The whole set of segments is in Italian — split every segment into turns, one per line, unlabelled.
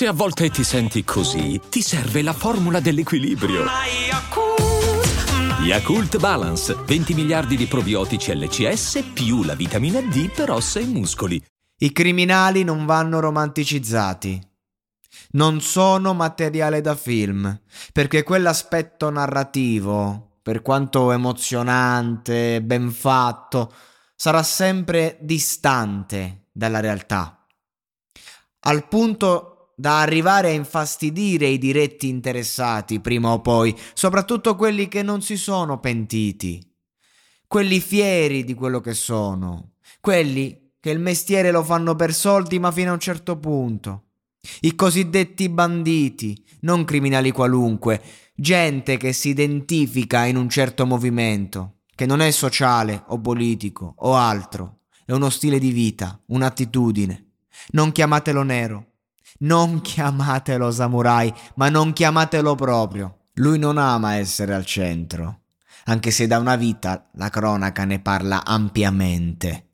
Se a volte ti senti così, ti serve la formula dell'equilibrio. Yakult Balance, 20 miliardi di probiotici LCS più la vitamina D per ossa e muscoli.
I criminali non vanno romanticizzati. Non sono materiale da film, perché quell'aspetto narrativo, per quanto emozionante, ben fatto, sarà sempre distante dalla realtà. Al punto da arrivare a infastidire i diretti interessati prima o poi, soprattutto quelli che non si sono pentiti, quelli fieri di quello che sono, quelli che il mestiere lo fanno per soldi ma fino a un certo punto. I cosiddetti banditi, non criminali qualunque, gente che si identifica in un certo movimento, che non è sociale o politico o altro, è uno stile di vita, un'attitudine. Non chiamatelo nero, non chiamatelo samurai, ma non chiamatelo proprio. Lui non ama essere al centro, anche se da una vita la cronaca ne parla ampiamente.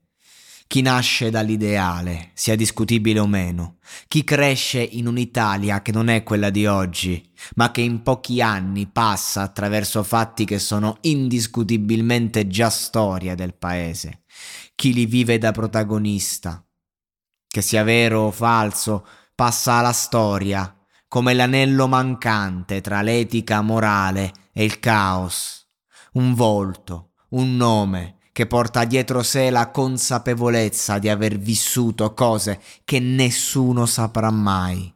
Chi nasce dall'ideale, sia discutibile o meno, chi cresce in un'Italia che non è quella di oggi, ma che in pochi anni passa attraverso fatti che sono indiscutibilmente già storia del paese, chi li vive da protagonista, che sia vero o falso, passa alla storia come l'anello mancante tra l'etica morale e il caos, un volto, un nome, che porta dietro sé la consapevolezza di aver vissuto cose che nessuno saprà mai.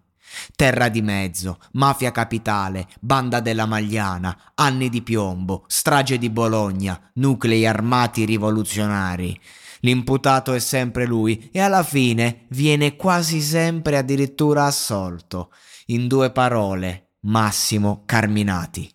Terra di mezzo, mafia capitale, banda della Magliana, anni di piombo, strage di Bologna, nuclei armati rivoluzionari. L'imputato è sempre lui e alla fine viene quasi sempre addirittura assolto. In due parole, Massimo Carminati.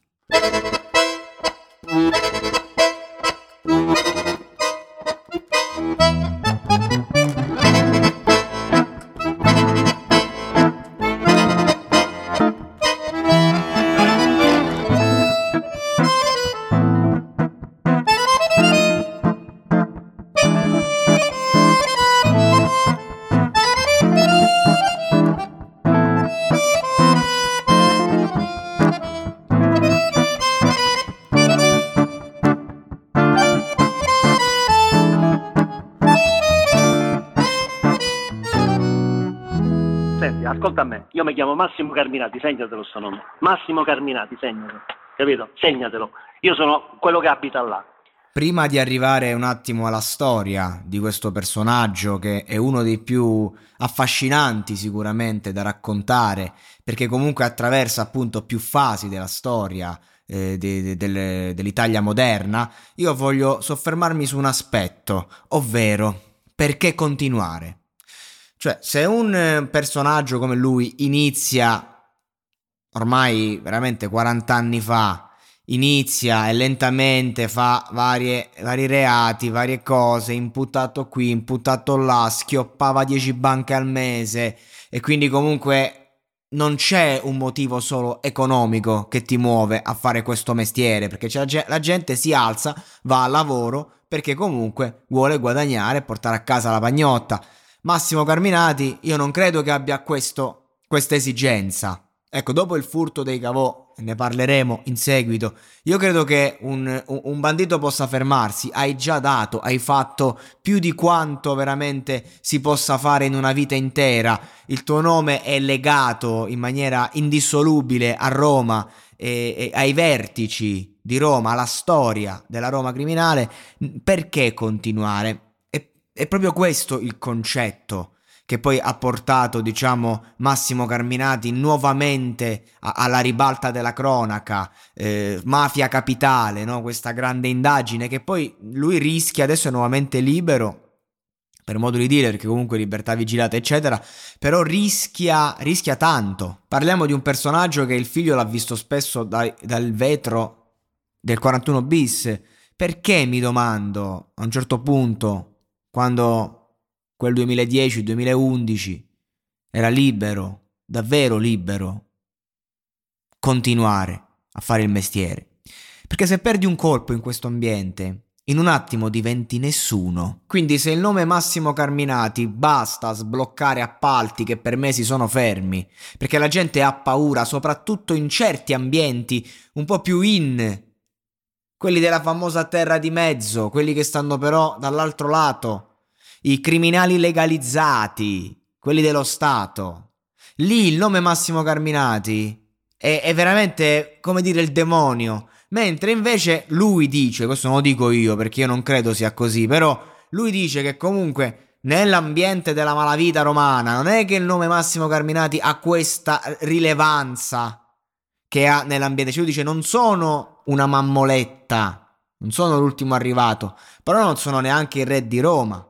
Ascolta a me, io mi chiamo Massimo Carminati, segnatelo sto nome. Massimo Carminati, segnatelo, capito? Segnatelo. Io sono quello che abita là.
Prima di arrivare un attimo alla storia di questo personaggio che è uno dei più affascinanti sicuramente da raccontare, perché comunque attraversa appunto più fasi della storia eh, de, de, de, dell'Italia moderna, io voglio soffermarmi su un aspetto, ovvero perché continuare? Cioè, se un eh, personaggio come lui inizia ormai veramente 40 anni fa, inizia e lentamente fa varie, vari reati, varie cose, imputato qui, imputato là, schioppava 10 banche al mese e quindi comunque non c'è un motivo solo economico che ti muove a fare questo mestiere, perché la gente si alza, va al lavoro perché comunque vuole guadagnare e portare a casa la pagnotta. Massimo Carminati, io non credo che abbia questo, questa esigenza. Ecco, dopo il furto dei cavò, ne parleremo in seguito, io credo che un, un, bandito possa fermarsi, hai già dato, hai fatto più di quanto veramente si possa fare in una vita intera, il tuo nome è legato in maniera indissolubile a Roma e, e ai vertici di Roma, alla storia della Roma criminale, perché continuare? È proprio questo il concetto che poi ha portato, diciamo, Massimo Carminati nuovamente a- alla ribalta della cronaca, eh, Mafia Capitale, no? questa grande indagine che poi lui rischia, adesso è nuovamente libero, per modo di dire, perché comunque libertà vigilata, eccetera, però rischia, rischia tanto. Parliamo di un personaggio che il figlio l'ha visto spesso dai, dal vetro del 41 bis. Perché, mi domando, a un certo punto, quando quel 2010-2011 era libero, davvero libero, continuare a fare il mestiere. Perché se perdi un colpo in questo ambiente, in un attimo diventi nessuno. Quindi se il nome Massimo Carminati basta sbloccare appalti che per mesi sono fermi, perché la gente ha paura, soprattutto in certi ambienti un po' più in, quelli della famosa terra di mezzo, quelli che stanno però dall'altro lato, i criminali legalizzati, quelli dello Stato. Lì il nome Massimo Carminati è, è veramente come dire il demonio Mentre invece lui dice, questo non lo dico io perché io non credo sia così, però lui dice che comunque nell'ambiente della malavita romana non è che il nome Massimo Carminati ha questa rilevanza che ha nell'ambiente. Cioè lui dice non sono una mammoletta, non sono l'ultimo arrivato, però non sono neanche il re di Roma.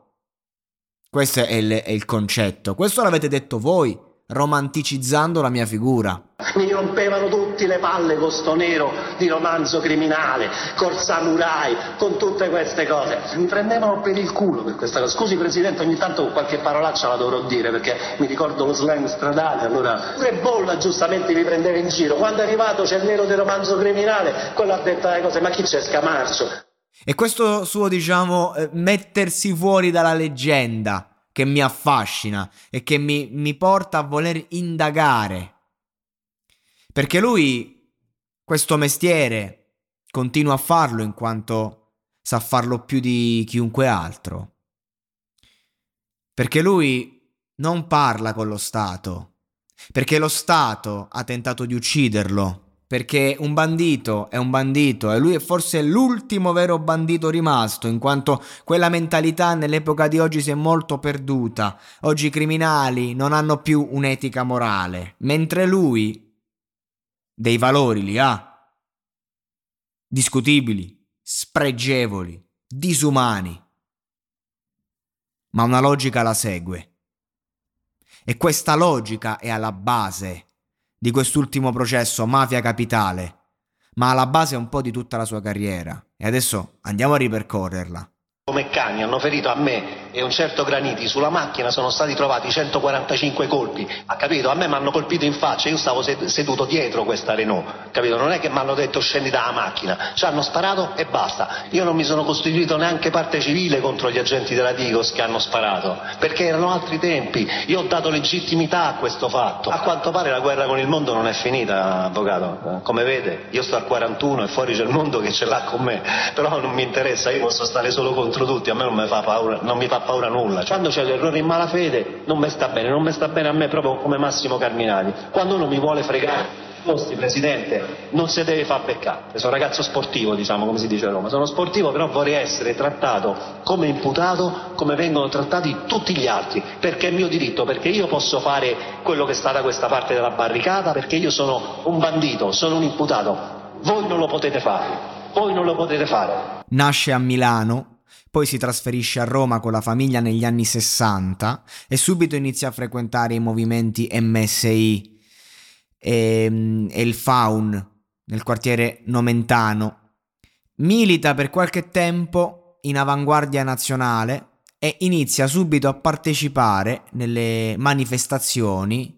Questo è il, è il concetto. Questo l'avete detto voi romanticizzando la mia figura.
Mi rompevano tutti le palle con sto nero di romanzo criminale, col samurai, con tutte queste cose. Mi prendevano per il culo per questa cosa. Scusi Presidente, ogni tanto qualche parolaccia la dovrò dire perché mi ricordo lo slang stradale, allora pure Bolla giustamente mi prendeva in giro. Quando è arrivato c'è il nero del romanzo criminale, quello ha detto le cose, ma chi c'è Scamarcio?
E questo suo, diciamo, eh, mettersi fuori dalla leggenda che mi affascina e che mi, mi porta a voler indagare. Perché lui questo mestiere continua a farlo in quanto sa farlo più di chiunque altro. Perché lui non parla con lo Stato, perché lo Stato ha tentato di ucciderlo perché un bandito è un bandito e lui è forse l'ultimo vero bandito rimasto, in quanto quella mentalità nell'epoca di oggi si è molto perduta. Oggi i criminali non hanno più un'etica morale, mentre lui dei valori li ha. Discutibili, spregevoli, disumani. Ma una logica la segue. E questa logica è alla base di quest'ultimo processo Mafia Capitale, ma alla base un po' di tutta la sua carriera. E adesso andiamo a ripercorrerla.
Come cani hanno ferito a me e un certo Graniti sulla macchina sono stati trovati 145 colpi, ha capito? A me mi hanno colpito in faccia, io stavo seduto dietro questa Renault, capito? Non è che mi hanno detto scendi dalla macchina, ci hanno sparato e basta. Io non mi sono costituito neanche parte civile contro gli agenti della Digos che hanno sparato, perché erano altri tempi. Io ho dato legittimità a questo fatto. A quanto pare la guerra con il mondo non è finita, avvocato. Come vede, io sto al 41 e fuori c'è il mondo che ce l'ha con me, però non mi interessa, io posso stare solo contro tutti, a me non mi fa paura, non mi fa paura nulla. Quando c'è l'errore in malafede non mi sta bene, non mi sta bene a me proprio come Massimo Carminati. Quando uno mi vuole fregare, posti, Presidente, non si deve far peccare. Sono un ragazzo sportivo, diciamo, come si dice a Roma. Sono sportivo, però vorrei essere trattato come imputato, come vengono trattati tutti gli altri, perché è mio diritto, perché io posso fare quello che sta da questa parte della barricata, perché io sono un bandito, sono un imputato. Voi non lo potete fare. Voi non lo potete fare.
Nasce a Milano poi si trasferisce a Roma con la famiglia negli anni 60 e subito inizia a frequentare i movimenti MSI e, ehm, e il Faun nel quartiere Nomentano. Milita per qualche tempo in avanguardia nazionale e inizia subito a partecipare nelle manifestazioni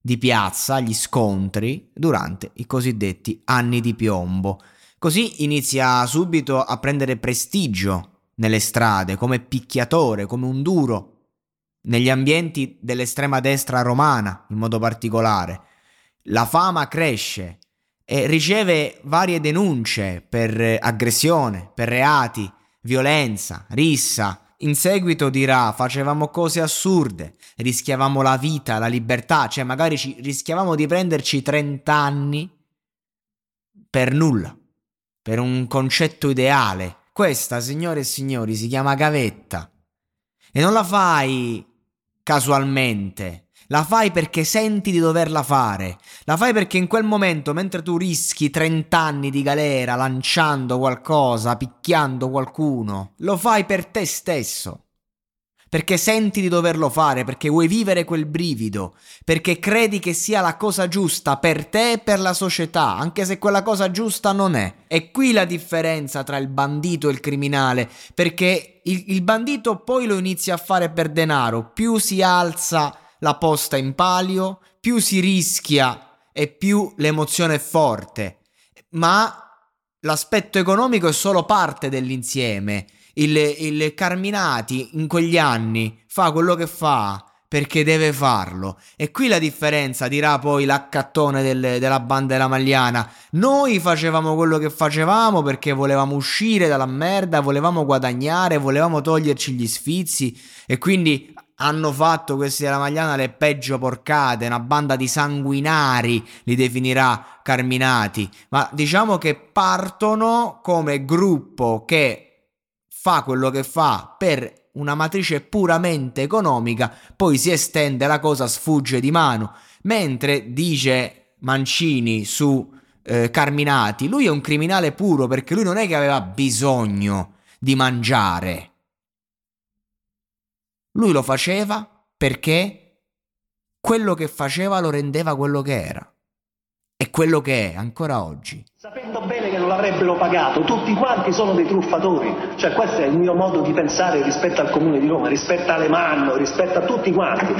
di piazza, agli scontri durante i cosiddetti anni di piombo. Così inizia subito a prendere prestigio nelle strade, come picchiatore, come un duro, negli ambienti dell'estrema destra romana in modo particolare. La fama cresce e riceve varie denunce per aggressione, per reati, violenza, rissa. In seguito dirà facevamo cose assurde, rischiavamo la vita, la libertà, cioè magari ci rischiavamo di prenderci 30 anni per nulla, per un concetto ideale questa, signore e signori, si chiama gavetta. E non la fai casualmente. La fai perché senti di doverla fare. La fai perché in quel momento, mentre tu rischi 30 anni di galera lanciando qualcosa, picchiando qualcuno, lo fai per te stesso perché senti di doverlo fare, perché vuoi vivere quel brivido, perché credi che sia la cosa giusta per te e per la società, anche se quella cosa giusta non è. E qui la differenza tra il bandito e il criminale, perché il, il bandito poi lo inizia a fare per denaro, più si alza la posta in palio, più si rischia e più l'emozione è forte. Ma l'aspetto economico è solo parte dell'insieme. Il, il Carminati in quegli anni fa quello che fa perché deve farlo. E qui la differenza, dirà poi l'accattone del, della banda della Magliana. Noi facevamo quello che facevamo perché volevamo uscire dalla merda, volevamo guadagnare, volevamo toglierci gli sfizi e quindi hanno fatto questi della Magliana le peggio porcate, una banda di sanguinari, li definirà Carminati, ma diciamo che partono come gruppo che fa quello che fa per una matrice puramente economica, poi si estende, la cosa sfugge di mano. Mentre dice Mancini su eh, Carminati, lui è un criminale puro perché lui non è che aveva bisogno di mangiare. Lui lo faceva perché quello che faceva lo rendeva quello che era. E quello che è ancora oggi.
Sapendo bene l'avrebbero pagato, tutti quanti sono dei truffatori, cioè questo è il mio modo di pensare rispetto al Comune di Roma, rispetto alle Manno, rispetto a tutti quanti.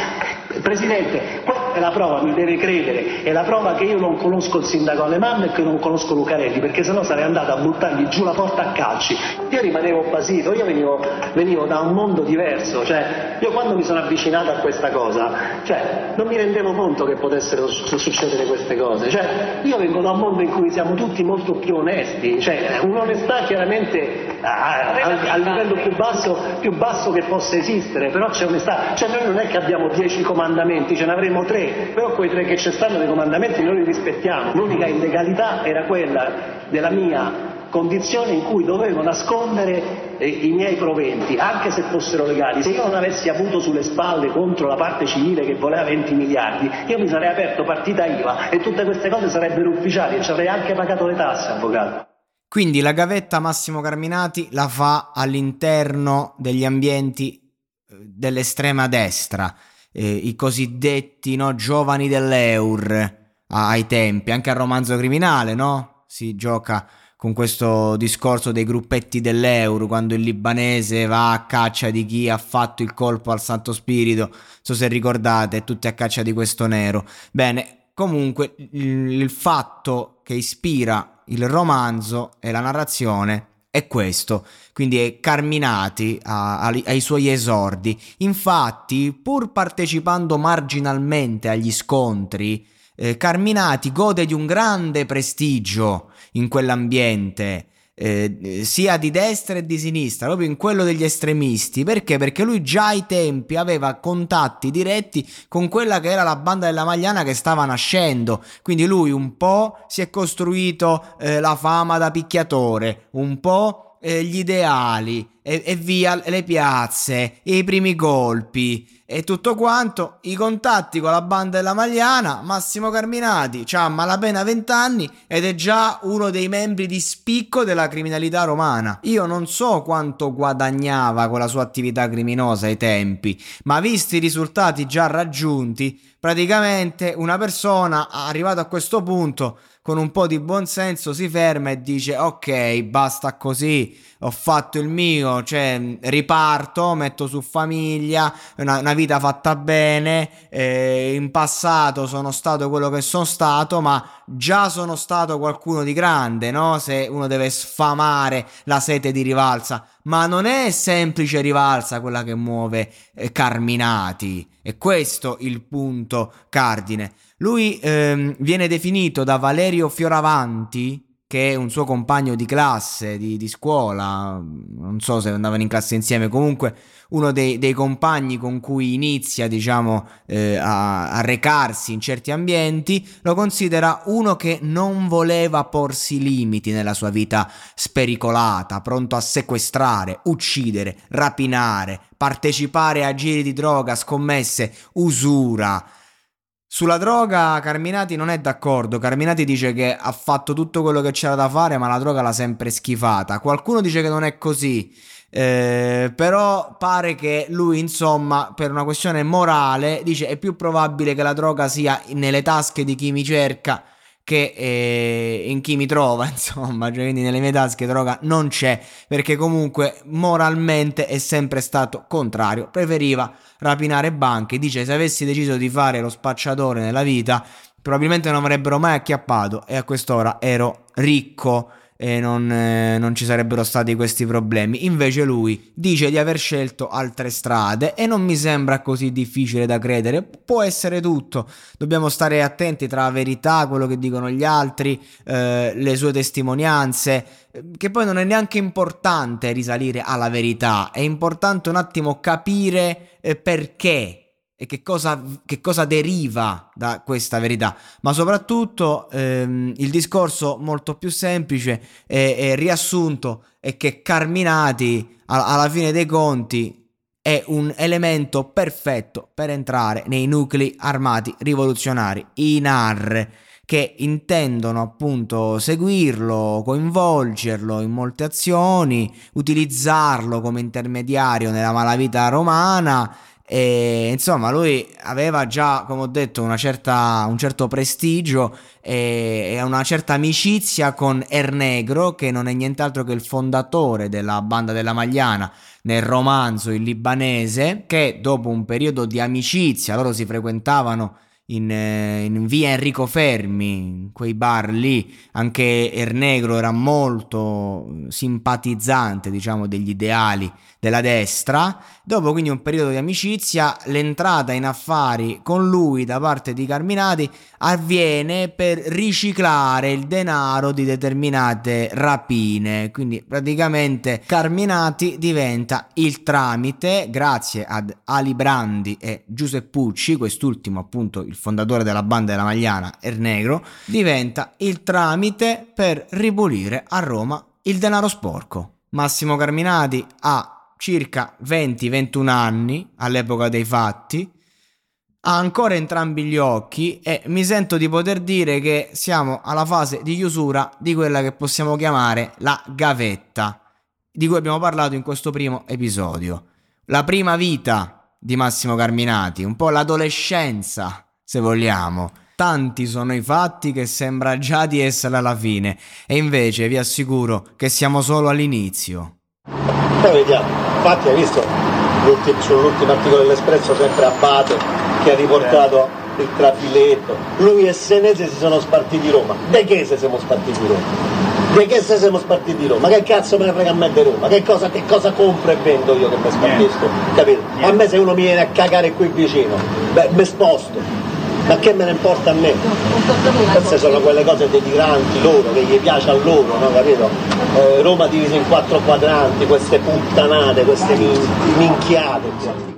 Presidente, questa è la prova, mi deve credere, è la prova che io non conosco il sindaco Alemanno e che non conosco Lucarelli, perché sennò sarei andato a buttargli giù la porta a calci. Io rimanevo basito, io venivo, venivo da un mondo diverso, cioè io quando mi sono avvicinato a questa cosa, cioè non mi rendevo conto che potessero succedere queste cose, cioè io vengo da un mondo in cui siamo tutti molto più onesti, cioè un'onestà chiaramente a, a, a livello più basso, più basso, che possa esistere, però c'è onestà, cioè noi non è che abbiamo dieci comandamenti, ce ne avremo tre, però quei tre che ci stanno dei comandamenti noi li rispettiamo, l'unica illegalità era quella della mia condizione in cui dovevo nascondere eh, i miei proventi, anche se fossero legali. Se io non avessi avuto sulle spalle contro la parte civile che voleva 20 miliardi, io mi sarei aperto partita IVA e tutte queste cose sarebbero ufficiali e ci avrei anche pagato le tasse, avvocato.
Quindi la gavetta Massimo Carminati la fa all'interno degli ambienti eh, dell'estrema destra, eh, i cosiddetti no, giovani dell'Eur ai tempi, anche al romanzo criminale, no? Si gioca con questo discorso dei gruppetti dell'euro, quando il libanese va a caccia di chi ha fatto il colpo al Santo Spirito, non so se ricordate, tutti a caccia di questo nero. Bene, comunque il, il fatto che ispira il romanzo e la narrazione è questo, quindi è Carminati a, a, ai suoi esordi. Infatti, pur partecipando marginalmente agli scontri, eh, Carminati gode di un grande prestigio in quell'ambiente. Eh, sia di destra che di sinistra, proprio in quello degli estremisti. Perché? Perché lui già ai tempi aveva contatti diretti con quella che era la banda della Magliana che stava nascendo. Quindi lui un po' si è costruito eh, la fama da picchiatore, un po' eh, gli ideali e, e via le piazze, i primi colpi e tutto quanto, i contatti con la banda della Magliana, Massimo Carminati ha malapena 20 anni ed è già uno dei membri di spicco della criminalità romana. Io non so quanto guadagnava con la sua attività criminosa ai tempi, ma visti i risultati già raggiunti, praticamente una persona arrivata a questo punto con un po' di buonsenso si ferma e dice ok basta così ho fatto il mio cioè riparto metto su famiglia una, una vita fatta bene eh, in passato sono stato quello che sono stato ma già sono stato qualcuno di grande no? Se uno deve sfamare la sete di rivalsa. Ma non è semplice rivalsa quella che muove eh, Carminati. È questo il punto cardine. Lui ehm, viene definito da Valerio Fioravanti, che un suo compagno di classe, di, di scuola, non so se andavano in classe insieme, comunque uno dei, dei compagni con cui inizia, diciamo, eh, a, a, recarsi in certi ambienti, lo considera uno che non voleva porsi limiti nella sua vita spericolata, pronto a sequestrare, uccidere, rapinare, partecipare a giri di droga, scommesse, usura. Sulla droga Carminati non è d'accordo, Carminati dice che ha fatto tutto quello che c'era da fare ma la droga l'ha sempre schifata. Qualcuno dice che non è così, eh, però pare che lui insomma per una questione morale dice è più probabile che la droga sia nelle tasche di chi mi cerca che eh, in chi mi trova, insomma, cioè, quindi nelle mie tasche droga non c'è, perché comunque moralmente è sempre stato contrario, preferiva rapinare banche, dice se avessi deciso di fare lo spacciatore nella vita, probabilmente non avrebbero mai acchiappato e a quest'ora ero ricco e non, eh, non, ci sarebbero stati questi problemi. Invece lui dice di aver scelto altre strade e non mi sembra così difficile da credere. Può essere tutto. Dobbiamo stare attenti tra verità, quello che dicono gli altri, eh, le sue testimonianze, che poi non è neanche importante risalire alla verità, è importante un attimo capire eh, perché e che cosa, che cosa, deriva da questa verità. Ma soprattutto ehm, il discorso molto più semplice e, riassunto è che Carminati a, alla fine dei conti è un elemento perfetto per entrare nei nuclei armati rivoluzionari, i NAR, che intendono appunto seguirlo, coinvolgerlo in molte azioni, utilizzarlo come intermediario nella malavita romana e insomma, lui aveva già, come ho detto, certa, un certo prestigio e, e, una certa amicizia con Ernegro, che non è nient'altro che il fondatore della banda della Magliana nel romanzo Il Libanese, che dopo un periodo di amicizia, loro si frequentavano in, eh, in, via Enrico Fermi, in quei bar lì, anche Ernegro era molto simpatizzante, diciamo, degli ideali della destra. Dopo quindi un periodo di amicizia, l'entrata in affari con lui da parte di Carminati avviene per riciclare il denaro di determinate rapine. Quindi praticamente Carminati diventa il tramite, grazie ad Ali Brandi e Giuseppucci, quest'ultimo appunto il fondatore della banda della Magliana, Ernegro, diventa il tramite per ripulire a Roma il denaro sporco. Massimo Carminati ha circa 20-21 anni all'epoca dei fatti, ha ancora entrambi gli occhi e mi sento di poter dire che siamo alla fase di chiusura di quella che possiamo chiamare la gavetta, di cui abbiamo parlato in questo primo episodio. La prima vita di Massimo Carminati, un po' l'adolescenza, se vogliamo. Tanti sono i fatti che sembra già di essere alla fine e invece vi assicuro che siamo solo all'inizio.
Poi vediamo, infatti hai visto sull'ultimo articolo dell'Espresso sempre Abate che ha riportato il trafiletto, lui e Senese si sono spartiti Roma, de che se siamo spartiti Roma? De che se siamo spartiti Roma? Che cazzo me ne frega a me di Roma? Che cosa, che cosa compro e vendo io che mi spartisco? Capito? A me se uno mi viene a cagare qui vicino, beh, mi sposto ma che me ne importa a me? Queste sono quelle cose deliranti loro, che gli piace a loro, no? capito? Eh, Roma divisa in quattro quadranti, queste puttanate, queste minchiate.